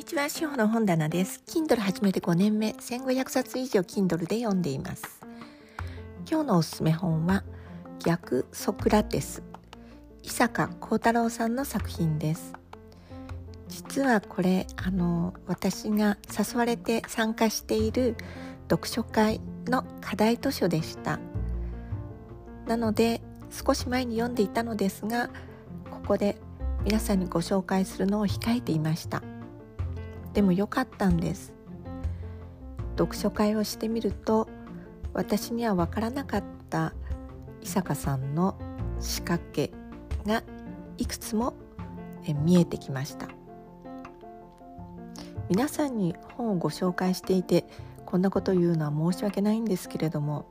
にちは、しほの本棚です。Kindle 始めて5年目、1500冊以上 Kindle で読んでいます。今日のおすすめ本は、逆ソクラテス、伊坂幸太郎さんの作品です。実はこれ、あの、私が誘われて参加している読書会の課題図書でした。なので、少し前に読んでいたのですが、ここで皆さんにご紹介するのを控えていました。でも良かったんです。読書会をしてみると私には分からなかった伊坂さんの仕掛けがいくつも見えてきました。皆さんに本をご紹介していてこんなことを言うのは申し訳ないんですけれども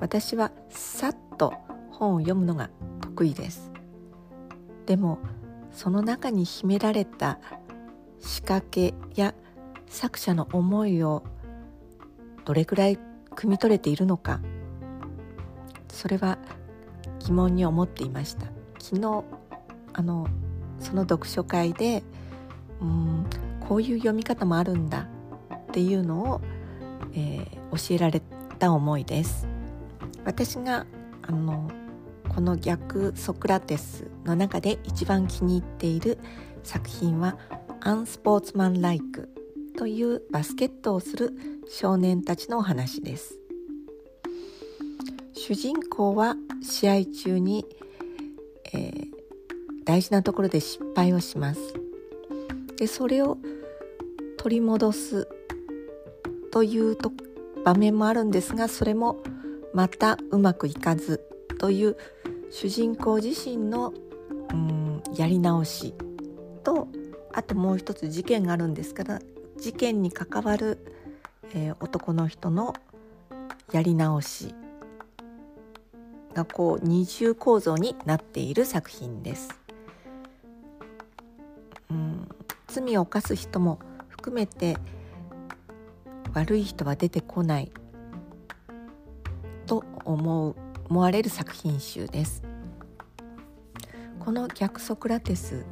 私はさっと本を読むのが得意です。でもその中に秘められた仕掛けや作者の思いをどれくらい汲み取れているのか。それは疑問に思っていました。昨日あのその読書会でうんこういう読み方もあるんだ。っていうのを、えー、教えられた思いです。私があのこの逆ソクラテスの中で一番気に入っている作品はアンスポーツマンライクというバスケットをする少年たちのお話です。主人公は試合中に、えー、大事なところで失敗をします。でそれを取り戻すというと場面もあるんですがそれもまたうまくいかずという主人公自身のうんやり直しとあともう一つ事件があるんですから事件に関わる、えー、男の人のやり直しがこう二重構造になっている作品です。うん罪を犯す人も含めて悪い人は出てこないと思う思われる作品集です。この逆ソクラテス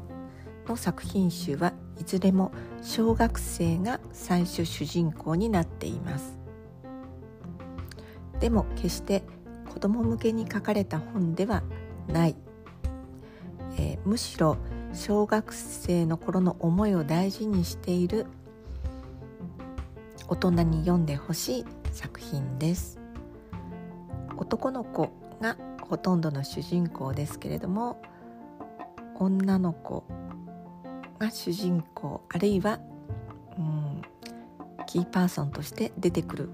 の作品集はいずれも小学生が最初主人公になっています。でも決して子供向けに書かれた本ではない、えー、むしろ小学生の頃の思いを大事にしている大人に読んでほしい作品です。男の子がほとんどの主人公ですけれども女の子が主人公あるいは、うん、キーパーソンとして出てくる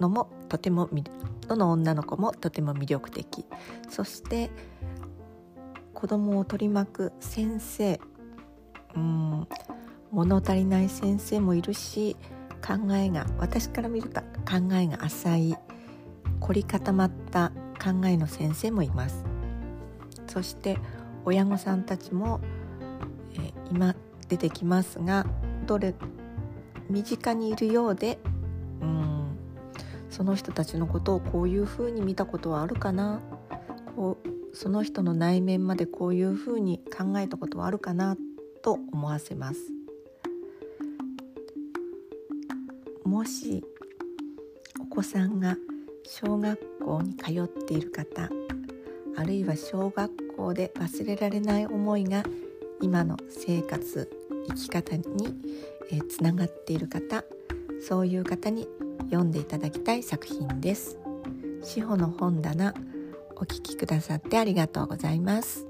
のもとてもどの女の子もとても魅力的。そして子供を取り巻く先生。うん物足りない先生もいるし考えが私から見ると考えが浅い凝り固まった考えの先生もいます。そして親御さんたちも今出てきますがどれ身近にいるようでうんその人たちのことをこういうふうに見たことはあるかな？こうその人の内面までこういうふうに考えたことはあるかな？と思わせます。もしお子さんが小学校に通っている方あるいは小学校で忘れられない思いが今の生活生き方に、えー、つながっている方そういう方に読んでいただきたい作品です。志保の本棚お聞きくださってありがとうございます。